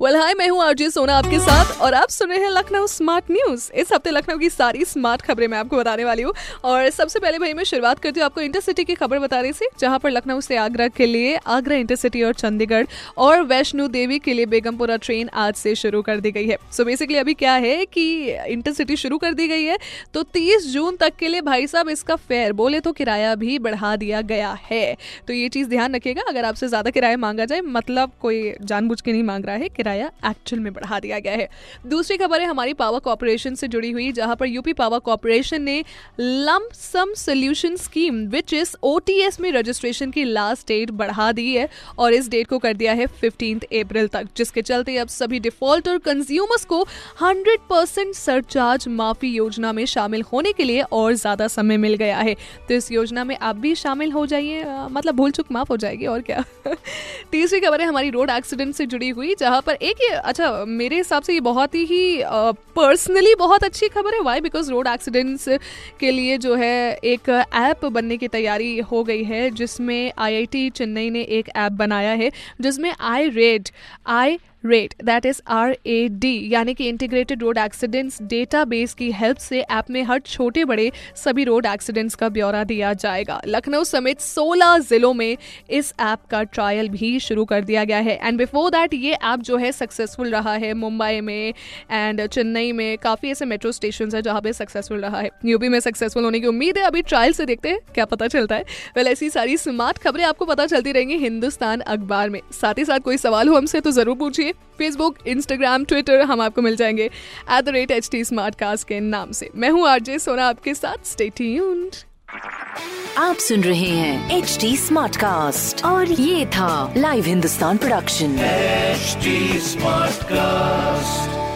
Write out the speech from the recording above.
well hi मैं हूँ RJ सोना आपके साथ, और आप सुन रहे हैं लखनऊ स्मार्ट न्यूज़ इस हफ़्ते लखनऊ की सारी स्मार्ट खबरें मैं आपको बताने वाली हूँ। और सबसे पहले भाई, मैं शुरुआत करती हूँ आपको इंटरसिटी की खबर बताने से, जहाँ पर लखनऊ से आगरा के लिए, आगरा इंटरसिटी और चंडीगढ़ और वैष्णो देवी के लिए बेगमपुरा ट्रेन आज से शुरू कर दी गई है। सो so बेसिकली अभी क्या है कि इंटरसिटी शुरू कर दी गई है तो तीस जून तक के लिए भाई साहब इसका फेयर बोले तो किराया भी बढ़ा दिया गया है। तो ये चीज़ ध्यान रखिएगा, अगर आपसे ज़्यादा किराया मांगा जाए मतलब कोई जानबूझ के नहीं मांग रहा है, किराया एक्चुअल में बढ़ा दिया गया है। दूसरी खबर है, हमारी पावर कॉरपोरेशन से जुड़ी हुई, जहाँ पर यूपी पावर कॉरपोरेशन ने lump sum solution scheme which is OTS में रजिस्ट्रेशन की लास्ट डेट बढ़ा दी है और इस डेट को कर दिया है फिफ्टीन अप्रैल तक, जिसके चलते अब सभी डिफ़ॉल्ट और कंज्यूमर्स को 100 परसेंट सरचार्ज माफ़ी योजना में शामिल होने के लिए और ज़्यादा समय मिल गया है। तो इस योजना में आप भी शामिल हो जाइए मतलब भूल चुक माफ़ हो जाएगी, और क्या? तीसरी खबर है हमारी रोड एक्सीडेंट से जुड़ी हुई, जहाँ पर एक ये अच्छा मेरे हिसाब से ये बहुत ही पर्सनली बहुत अच्छी खबर है। वाई बिकॉज़ रोड एक्सीडेंट्स के लिए जो है एक ऐप बनने की तैयारी हो गई है, जिसमें आईआईटी चेन्नई ने एक ऐप बनाया है, जिसमें I RAD I rate that is R A D यानी कि इंटीग्रेटेड रोड एक्सीडेंट्स डेटाबेस की हेल्प से ऐप में हर छोटे बड़े सभी रोड एक्सीडेंट्स का ब्यौरा दिया जाएगा। लखनऊ समेत 16 जिलों में इस ऐप का ट्रायल भी शुरू कर दिया गया है। एंड बिफोर दैट ये ऐप जो है सक्सेसफुल रहा है मुंबई में एंड चेन्नई में। काफ़ी ऐसे मेट्रो स्टेशन है जहाँ पे सक्सेसफुल रहा है। यूपी में सक्सेसफुल होने की उम्मीद है। अभी ट्रायल से देखते हैं, क्या पता चलता है। वेल ऐसी सारी स्मार्ट खबरें आपको पता चलती रहेंगी हिंदुस्तान अखबार में। साथ ही साथ कोई सवाल हो हमसे तो ज़रूर पूछिए। फेसबुक इंस्टाग्राम ट्विटर हम आपको मिल जाएँगे। At the rate H T smart cast के नाम से। मैं हूँ आरजे सोना आपके साथ। स्टे ट्यून्ड आप सुन रहे हैं एच टी स्मार्ट कास्ट और ये था live Hindustan production smart Smartcast.